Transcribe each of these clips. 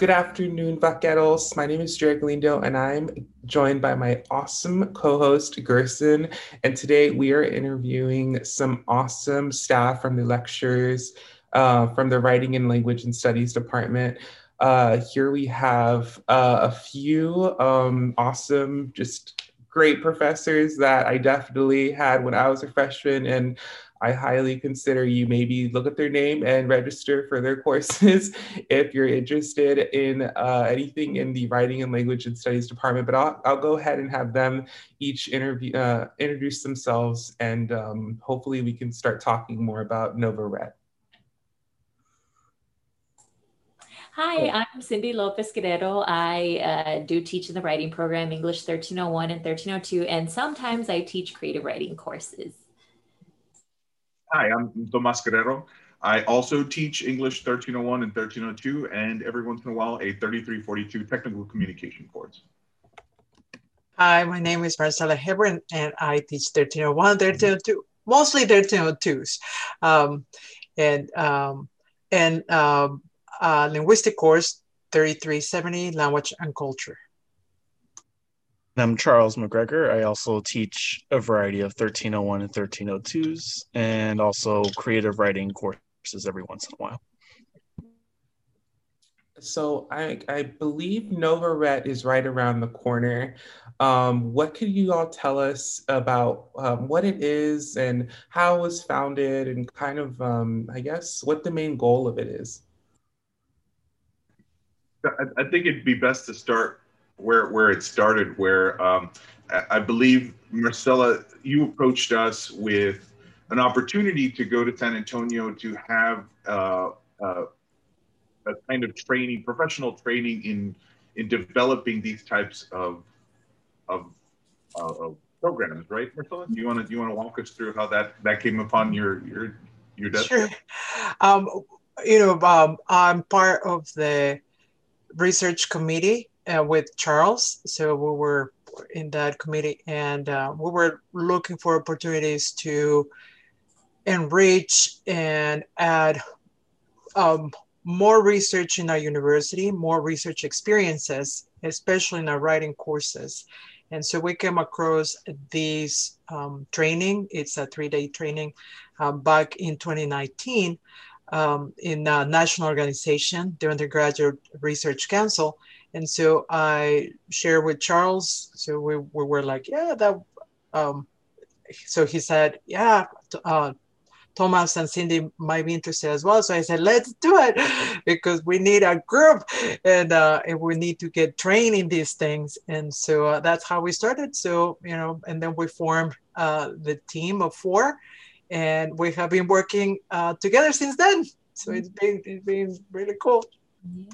Good afternoon, vaqueros. My name is Jared Galindo, and I'm joined by my awesome co-host Gerson. And today we are interviewing some awesome staff from the lectures uh, from the Writing and Language and Studies Department. Uh, here we have uh, a few um, awesome, just great professors that I definitely had when I was a freshman, and I highly consider you maybe look at their name and register for their courses if you're interested in uh, anything in the writing and language and studies department. But I'll, I'll go ahead and have them each interview uh, introduce themselves, and um, hopefully we can start talking more about Nova Red. Hi, I'm Cindy Lopez Guerrero. I uh, do teach in the writing program English 1301 and 1302, and sometimes I teach creative writing courses. Hi, I'm Tomas Guerrero. I also teach English 1301 and 1302, and every once in a while, a 3342 technical communication course. Hi, my name is Marcela Hebron, and I teach 1301, 1302, mostly 1302s. Um, and um, and um, uh, linguistic course 3370, language and culture. I'm Charles McGregor. I also teach a variety of 1301 and 1302s and also creative writing courses every once in a while. So I, I believe Nova Ret is right around the corner. Um, what could you all tell us about um, what it is and how it was founded and kind of, um, I guess, what the main goal of it is? I, I think it'd be best to start where where it started, where um, I believe Marcela, you approached us with an opportunity to go to San Antonio to have uh, uh, a kind of training, professional training in in developing these types of of, uh, of programs, right, Marcela? Do you want to do you want to walk us through how that that came upon your your your desk? Sure. Um, you know, um, I'm part of the research committee uh, with Charles. So we were in that committee and uh, we were looking for opportunities to enrich and add um, more research in our university, more research experiences, especially in our writing courses. And so we came across this um, training. It's a three-day training uh, back in 2019 um, in a national organization, the Undergraduate Research Council. And so I shared with Charles. So we, we were like, yeah, that. Um, so he said, yeah, uh, Thomas and Cindy might be interested as well. So I said, let's do it because we need a group and, uh, and we need to get trained in these things. And so uh, that's how we started. So, you know, and then we formed uh, the team of four and we have been working uh, together since then. So it's been, it's been really cool. Yeah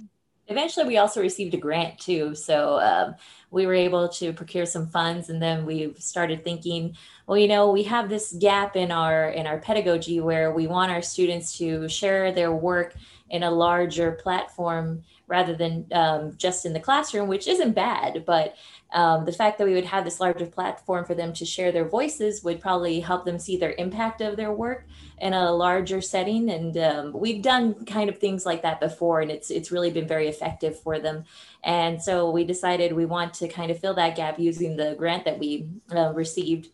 eventually we also received a grant too so um, we were able to procure some funds and then we started thinking well you know we have this gap in our in our pedagogy where we want our students to share their work in a larger platform rather than um, just in the classroom, which isn't bad. But um, the fact that we would have this larger platform for them to share their voices would probably help them see their impact of their work in a larger setting. And um, we've done kind of things like that before, and it's it's really been very effective for them. And so we decided we want to kind of fill that gap using the grant that we uh, received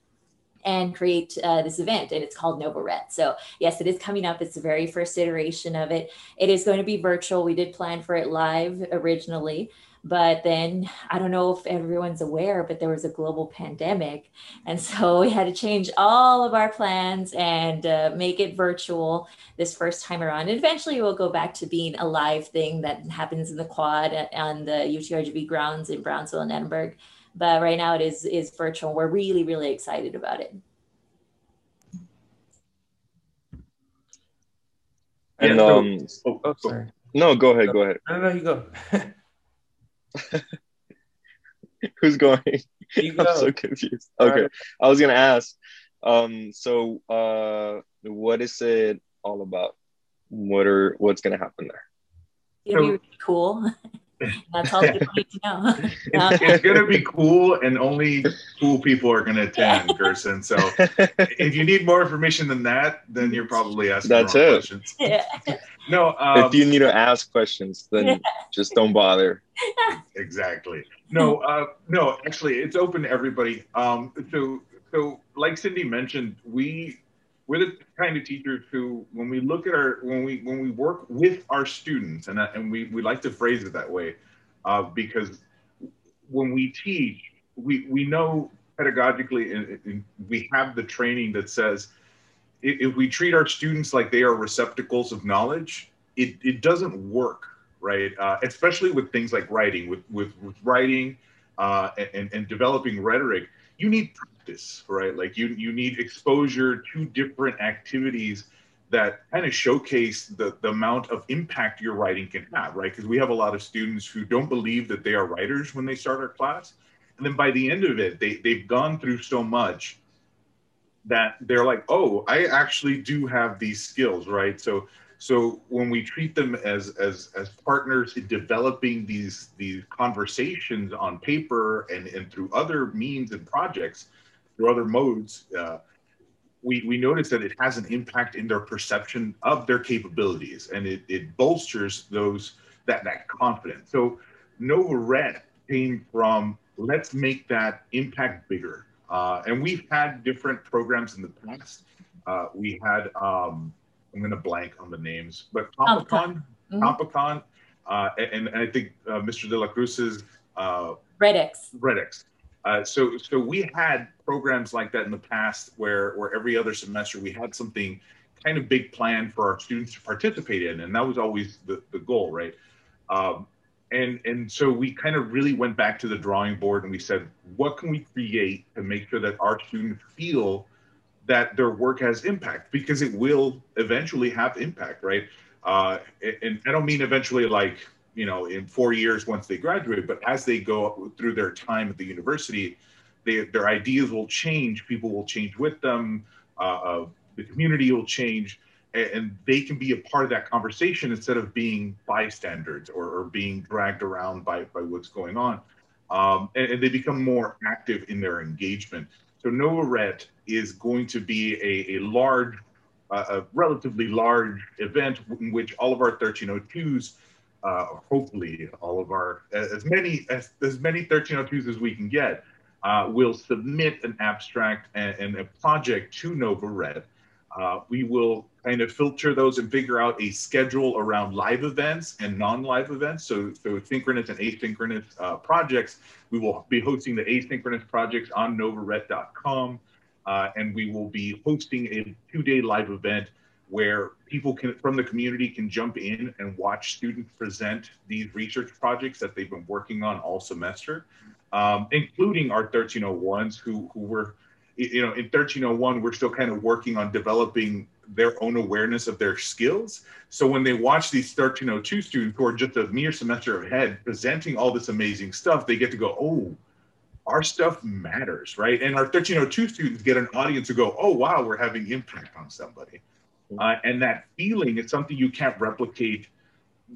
and create uh, this event and it's called Nova Ret. So yes, it is coming up. It's the very first iteration of it. It is going to be virtual. We did plan for it live originally, but then I don't know if everyone's aware, but there was a global pandemic. And so we had to change all of our plans and uh, make it virtual this first time around. And eventually we'll go back to being a live thing that happens in the quad on the UTRGV grounds in Brownsville and Edinburg but right now it is is virtual. We're really really excited about it. And um, oh, oh, sorry. No, go ahead. Go ahead. No, no, you go. Who's going? You go. I'm so confused. Okay, right. I was gonna ask. Um, so uh, what is it all about? What are what's gonna happen there? It'll be really cool. That's all people need to know. It's, it's going to be cool, and only cool people are going to attend, Gerson. So if you need more information than that, then you're probably asking That's the it. questions. Yeah. No, um, if you need to ask questions, then just don't bother. exactly. No, uh, no, actually, it's open to everybody. Um, so, so like Cindy mentioned, we we're the kind of teachers who, when we look at our when we when we work with our students, and and we we like to phrase it that way, uh, because when we teach, we we know pedagogically, and, and we have the training that says if we treat our students like they are receptacles of knowledge, it, it doesn't work, right? Uh, especially with things like writing, with, with, with writing uh, and, and developing rhetoric, you need practice, right? Like you, you need exposure to different activities that kind of showcase the, the amount of impact your writing can have, right? Because we have a lot of students who don't believe that they are writers when they start our class. And then by the end of it, they, they've gone through so much that they're like, oh, I actually do have these skills, right? So so when we treat them as as as partners in developing these these conversations on paper and and through other means and projects, through other modes, uh, we we notice that it has an impact in their perception of their capabilities, and it it bolsters those that that confidence. So Nova Red came from let's make that impact bigger. Uh, and we've had different programs in the past. Uh, we had, um, I'm going to blank on the names, but Compicon, Mhm. Compicon, uh, and, and I think uh, Mr. De La Cruz's uh, Redix. Redix. Uh, so, so we had programs like that in the past where, where every other semester we had something kind of big planned for our students to participate in, and that was always the, the goal, right? Um, and and so we kind of really went back to the drawing board and we said, what can we create to make sure that our students feel that their work has impact because it will eventually have impact, right? Uh, and I don't mean eventually like you know in four years once they graduate, but as they go through their time at the university, they, their ideas will change. People will change with them. Uh, the community will change, and, and they can be a part of that conversation instead of being bystanders or, or being dragged around by by what's going on. Um, and, and they become more active in their engagement. So Nova Red is going to be a, a large, uh, a relatively large event in which all of our 1302s, uh, hopefully all of our, as many as, as many 1302s as we can get, uh, will submit an abstract and, and a project to Nova Red. Uh, we will kind of filter those and figure out a schedule around live events and non-live events. So, so synchronous and asynchronous uh, projects. We will be hosting the asynchronous projects on novaret.com, uh, and we will be hosting a two-day live event where people can from the community can jump in and watch students present these research projects that they've been working on all semester, um, including our 1301s who who were you know in 1301 we're still kind of working on developing their own awareness of their skills. So when they watch these 1302 students who are just a mere semester ahead presenting all this amazing stuff they get to go oh our stuff matters right? And our 1302 students get an audience to go oh wow we're having impact on somebody uh, and that feeling is something you can't replicate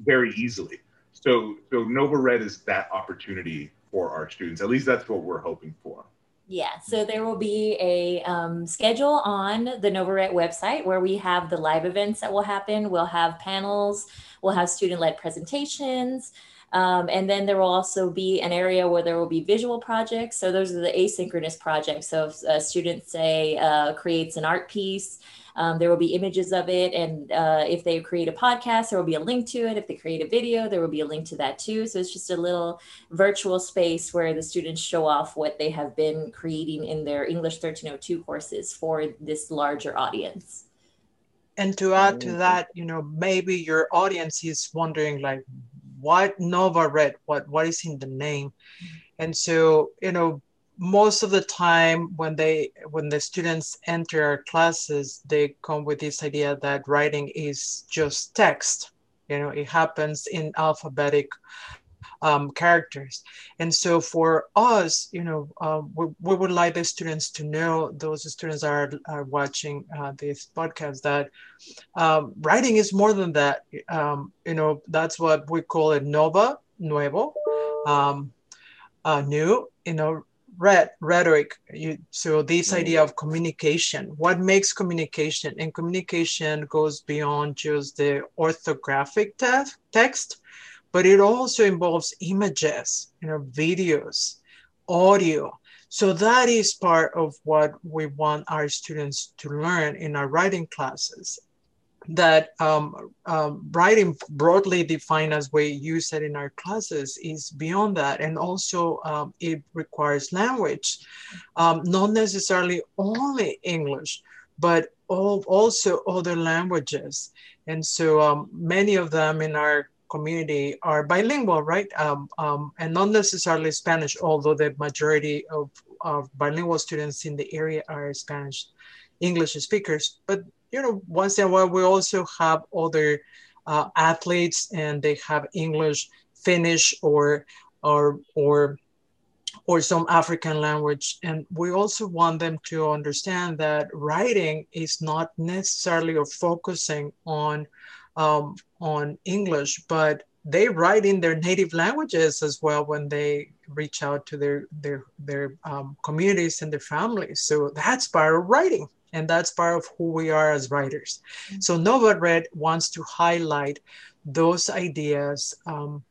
very easily. So so nova red is that opportunity for our students. At least that's what we're hoping for. Yeah, so there will be a um, schedule on the Novaret website where we have the live events that will happen. We'll have panels, we'll have student led presentations, um, and then there will also be an area where there will be visual projects. So those are the asynchronous projects. So if a student, say, uh, creates an art piece, um, there will be images of it. And uh, if they create a podcast, there will be a link to it. If they create a video, there will be a link to that too. So it's just a little virtual space where the students show off what they have been creating in their English 1302 courses for this larger audience. And to add to Mhm. that, you know, maybe your audience is wondering like, what Nova Red? What what is in the name? And so, you know, most of the time when they when the students enter our classes, they come with this idea that writing is just text. You know, it happens in alphabetic um, characters. And so for us, you know, um, we, we would like the students to know, those students are, are watching uh, this podcast, that um, writing is more than that. Um, you know, that's what we call it NOVA, nuevo, um, uh, new, you know, red rhetoric. You, so this idea of communication, what makes communication? And communication goes beyond just the orthographic te- text, but it also involves images, you know, videos, audio. So that is part of what we want our students to learn in our writing classes that um, um, writing broadly defined as we use it in our classes is beyond that and also um, it requires language um, not necessarily only english but all, also other languages and so um, many of them in our community are bilingual right um, and not necessarily spanish although the majority of, of bilingual students in the area are spanish english speakers but you know, once in a while we also have other uh, athletes and they have English, Finnish, or or or or some African language. And we also want them to understand that writing is not necessarily or focusing on um, on English, but they write in their native languages as well when they reach out to their their their um, communities and their families. So that's part of writing and that's part of who we are as writers. Mm-hmm. So Nova Red wants to highlight those ideas um,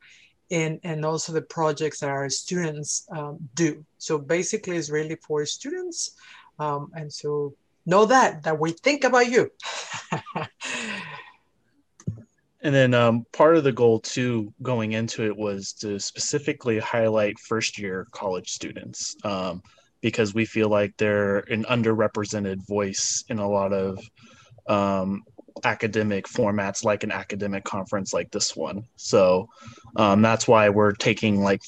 and, and also the projects that our students um, do. So basically it's really for students. Um, and so know that, that we think about you. and then um, part of the goal too going into it was to specifically highlight first year college students um, because we feel like they're an underrepresented voice in a lot of um, academic formats like an academic conference like this one. So um, that's why we're taking like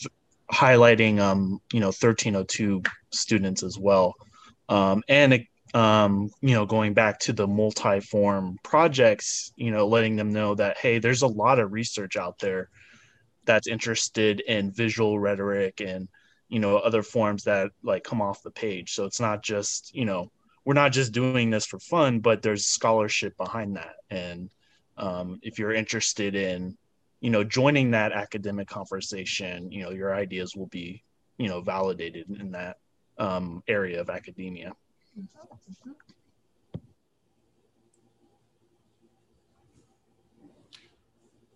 highlighting um, you know 1302 students as well. Um, and um, you know going back to the multi-form projects you know letting them know that hey there's a lot of research out there that's interested in visual rhetoric and you know other forms that like come off the page so it's not just you know we're not just doing this for fun but there's scholarship behind that and um, if you're interested in you know joining that academic conversation you know your ideas will be you know validated in that um, area of academia.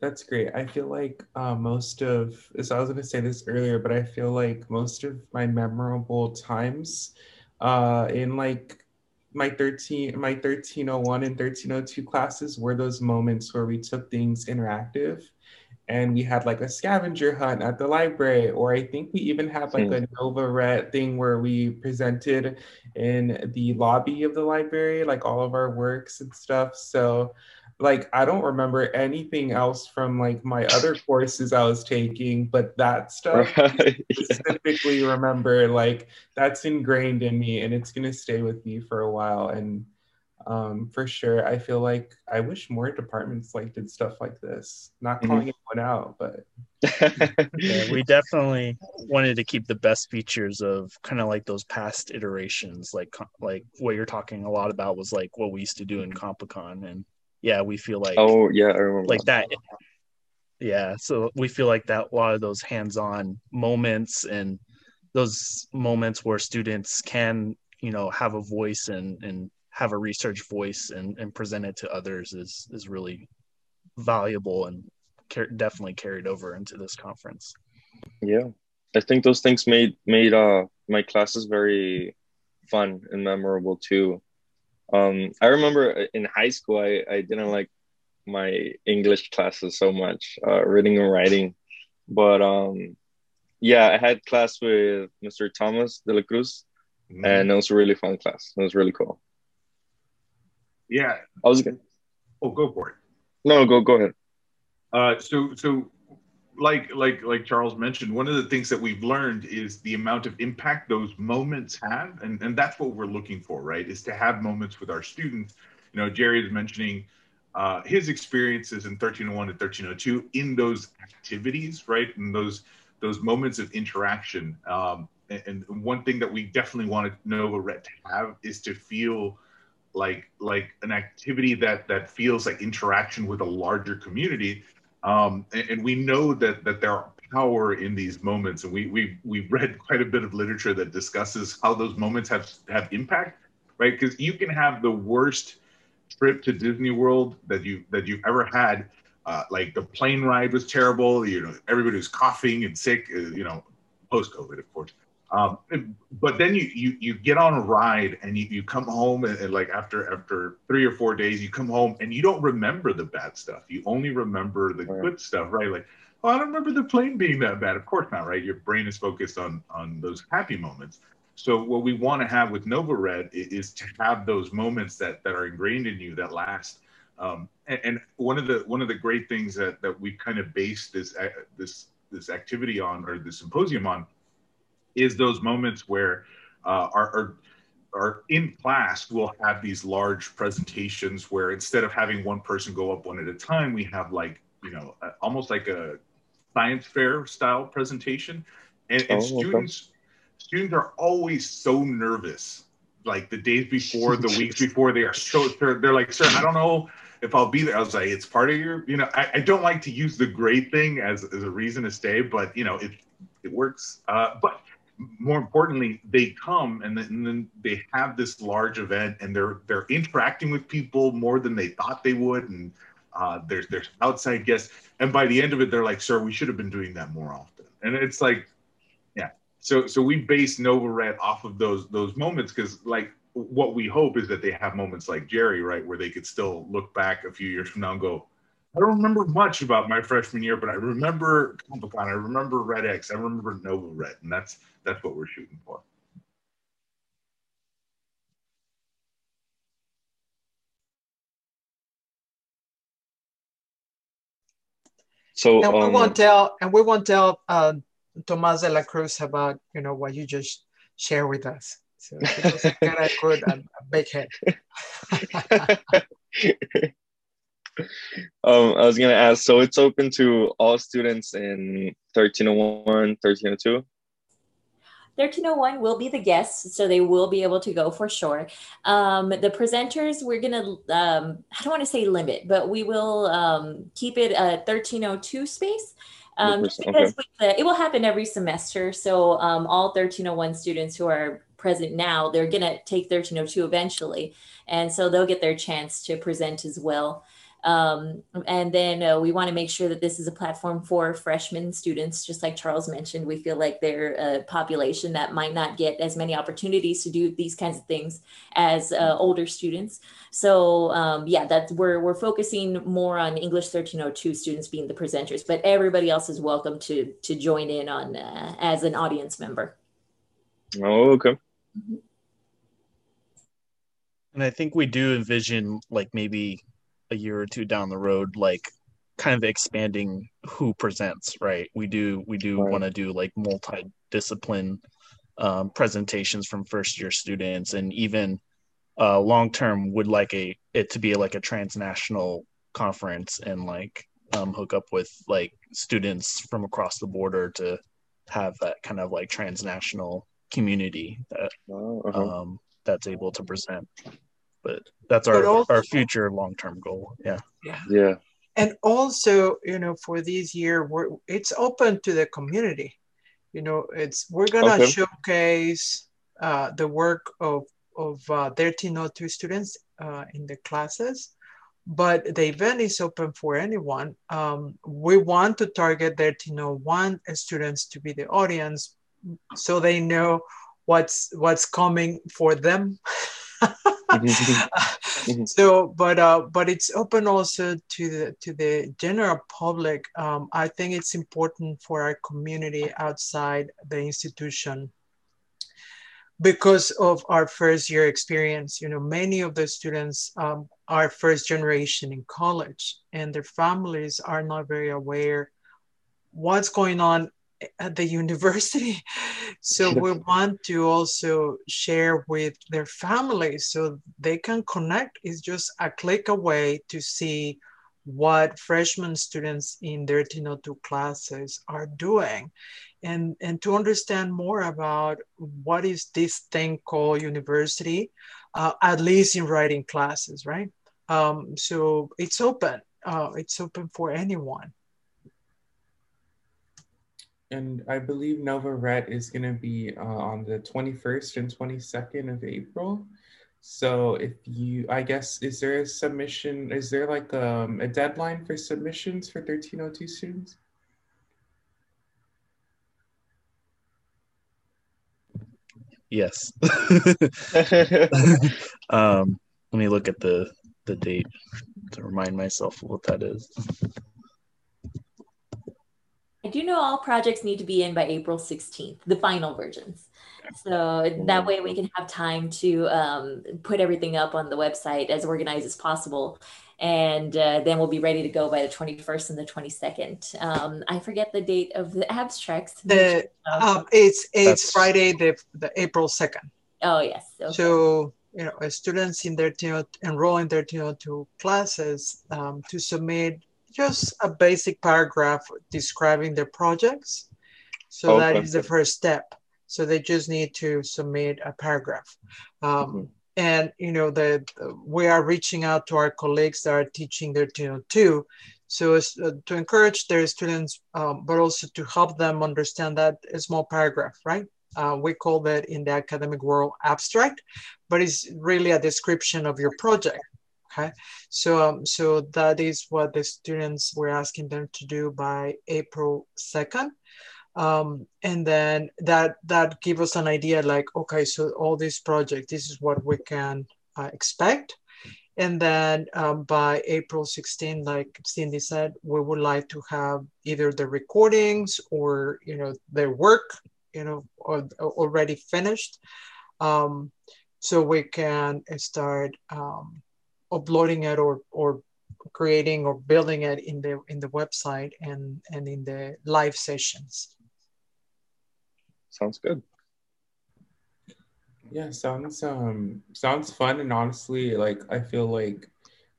That's great. I feel like uh, most of, so I was going to say this earlier, but I feel like most of my memorable times uh, in like my 13, my 1301 and 1302 classes were those moments where we took things interactive and we had like a scavenger hunt at the library or i think we even had like mm. a nova red thing where we presented in the lobby of the library like all of our works and stuff so like I don't remember anything else from like my other courses I was taking, but that stuff right. specifically yeah. remember like that's ingrained in me and it's gonna stay with me for a while. And um, for sure, I feel like I wish more departments like did stuff like this. Not mm-hmm. calling mm-hmm. anyone out, but yeah, we definitely wanted to keep the best features of kind of like those past iterations, like like what you're talking a lot about was like what we used to do in Compicon and yeah, we feel like oh yeah, I remember like that. Yeah, so we feel like that a lot of those hands-on moments and those moments where students can you know have a voice and and have a research voice and and present it to others is is really valuable and car- definitely carried over into this conference. Yeah, I think those things made made uh my classes very fun and memorable too. Um, I remember in high school, I, I didn't like my English classes so much, uh, reading and writing. But um, yeah, I had class with Mr. Thomas de la Cruz, mm-hmm. and it was a really fun class. It was really cool. Yeah, I was good. Oh, go for it. No, go go ahead. Uh, so so like like like Charles mentioned, one of the things that we've learned is the amount of impact those moments have, and and that's what we're looking for, right? Is to have moments with our students. You know, Jerry is mentioning uh, his experiences in 1301 and 1302 in those activities, right? And those those moments of interaction. Um, and, and one thing that we definitely want to Nova Red to have is to feel like like an activity that that feels like interaction with a larger community um, and, and, we know that that there are power in these moments, and we we we've read quite a bit of literature that discusses how those moments have have impact, right? Because you can have the worst trip to Disney World that you that you've ever had. Uh, like the plane ride was terrible. You know, everybody was coughing and sick. Uh, you know, post COVID, of course. Um, but then you, you you get on a ride and you, you come home and, and, like after after three or four days you come home and you don't remember the bad stuff. You only remember the right. good stuff, right? Like, oh, I don't remember the plane being that bad. Of course not, right? Your brain is focused on on those happy moments. So what we want to have with Nova Red is to have those moments that that are ingrained in you that last. Um, and, and, one of the one of the great things that that we kind of base this uh, this this activity on or the symposium on is those moments where uh, our, our our in class we'll have these large presentations where instead of having one person go up one at a time we have like you know almost like a science fair style presentation. And, and oh, students okay. students are always so nervous like the days before the weeks before they are so they're, they're like sir i don't know if i'll be there. I was like it's part of your you know i, I don't like to use the great thing as, as a reason to stay but you know it it works. Uh, but more importantly, they come and then, and then, they have this large event and they're they're interacting with people more than they thought they would, and uh, there's there's outside guests, and by the end of it, they're like, "Sir, we should have been doing that more often." And it's like, yeah. So so we base Nova Red off of those those moments because like what we hope is that they have moments like Jerry, right, where they could still look back a few years from now and go, I don't remember much about my freshman year, but I remember Compicon, I remember Red X, I remember Nova Red, and that's that's what we're shooting for. So and we um, won't tell, and we won't tell uh, Tomas de la Cruz about you know what you just share with us. So it's kind of good and a big head. um, I was gonna ask, so it's open to all students in 1301, 1302? 1301 will be the guests, so they will be able to go for sure. Um, the presenters, we're going to, um, I don't want to say limit, but we will um, keep it a 1302 space. Um, just because okay. it will happen every semester. So um, all 1301 students who are present now, they're going to take 1302 eventually. And so they'll get their chance to present as well. Um, and then uh, we want to make sure that this is a platform for freshman students, just like Charles mentioned. We feel like they're a population that might not get as many opportunities to do these kinds of things as uh, older students. So um, yeah, that's we're we're focusing more on English 1302 students being the presenters, but everybody else is welcome to to join in on uh, as an audience member. Oh, okay. Mm-hmm. And I think we do envision like maybe a year or two down the road like kind of expanding who presents right we do we do right. want to do like multi-discipline um, presentations from first year students and even uh, long term would like a it to be like a transnational conference and like um, hook up with like students from across the border to have that kind of like transnational community that oh, uh-huh. um, that's able to present but that's our also, our future long term goal. Yeah. Yeah. Yeah. And also, you know, for this year, we're it's open to the community. You know, it's we're gonna okay. showcase uh, the work of of uh, 1302 students uh, in the classes, but the event is open for anyone. Um, we want to target 1301 students to be the audience, so they know what's what's coming for them. Mm-hmm. so but uh but it's open also to the to the general public. Um, i think it's important for our community outside the institution because of our first year experience. You know many of the students um, are first generation in college and their families are not very aware what's going on at the university. So we want to also share with their families so they can connect. It's just a click away to see what freshman students in their 1302 classes are doing and, and to understand more about what is this thing called university, uh, at least in writing classes, right? Um, so it's open. Uh, it's open for anyone. And I believe Nova Red is going to be uh, on the 21st and 22nd of April. So if you, I guess, is there a submission, is there like um, a deadline for submissions for 1302 students? Yes. um, let me look at the the date to remind myself what that is. I do know all projects need to be in by April 16th, the final versions. So that way we can have time to um, put everything up on the website as organized as possible. And uh, then we'll be ready to go by the 21st and the 22nd. Um, I forget the date of the abstracts. The um, it's it's Friday, the, the April 2nd. Oh, yes. Okay. So, you know, students in their enroll in their two classes um, to submit just a basic paragraph describing their projects. So okay. that is the first step. So they just need to submit a paragraph. Um, mm-hmm. And you know that we are reaching out to our colleagues that are teaching their know, too, so as uh, to encourage their students, um, but also to help them understand that a small paragraph, right? Uh, we call that in the academic world abstract, but it's really a description of your project. Okay, so um, so that is what the students were asking them to do by April second, um, and then that that give us an idea like okay, so all these projects, this is what we can uh, expect, and then um, by April 16, like Cindy said, we would like to have either the recordings or you know their work, you know, or, already finished, um, so we can start um, uploading it or or creating or building it in the in the website and and in the live sessions. Sounds good. Yeah sounds um sounds fun and honestly like i feel like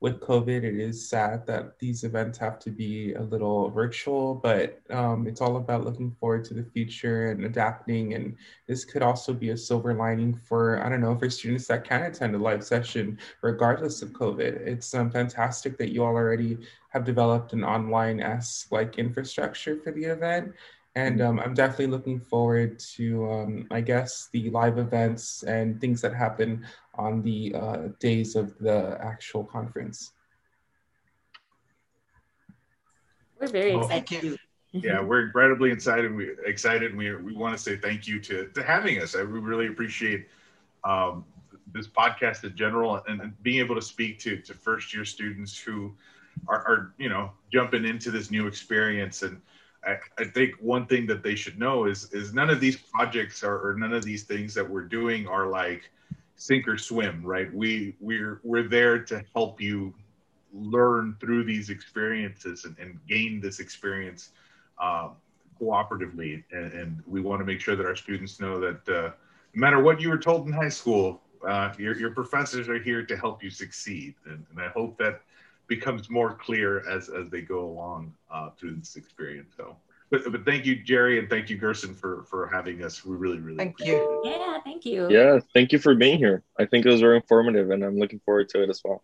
with COVID, it is sad that these events have to be a little virtual, but um, it's all about looking forward to the future and adapting. And this could also be a silver lining for, I don't know, for students that can attend a live session regardless of COVID. It's um, fantastic that you all already have developed an online S like infrastructure for the event. And um, I'm definitely looking forward to, um, I guess, the live events and things that happen on the uh, days of the actual conference. We're very well, excited. yeah, we're incredibly excited. We excited. We we want to say thank you to to having us. I we really appreciate um, this podcast in general and, and, being able to speak to to first year students who are, are you know jumping into this new experience and I, I, think one thing that they should know is is none of these projects are, or none of these things that we're doing are like sink or swim, right? We we're we're there to help you learn through these experiences and, and gain this experience um, cooperatively, and, and, we want to make sure that our students know that uh, no matter what you were told in high school, uh, your your professors are here to help you succeed, and, and I hope that becomes more clear as as they go along uh, through this experience. So, but but thank you, Jerry, and thank you, Gerson, for for having us. We really really thank you. Yeah, thank you. Yeah, thank you for being here. I think it was very informative, and I'm looking forward to it as well.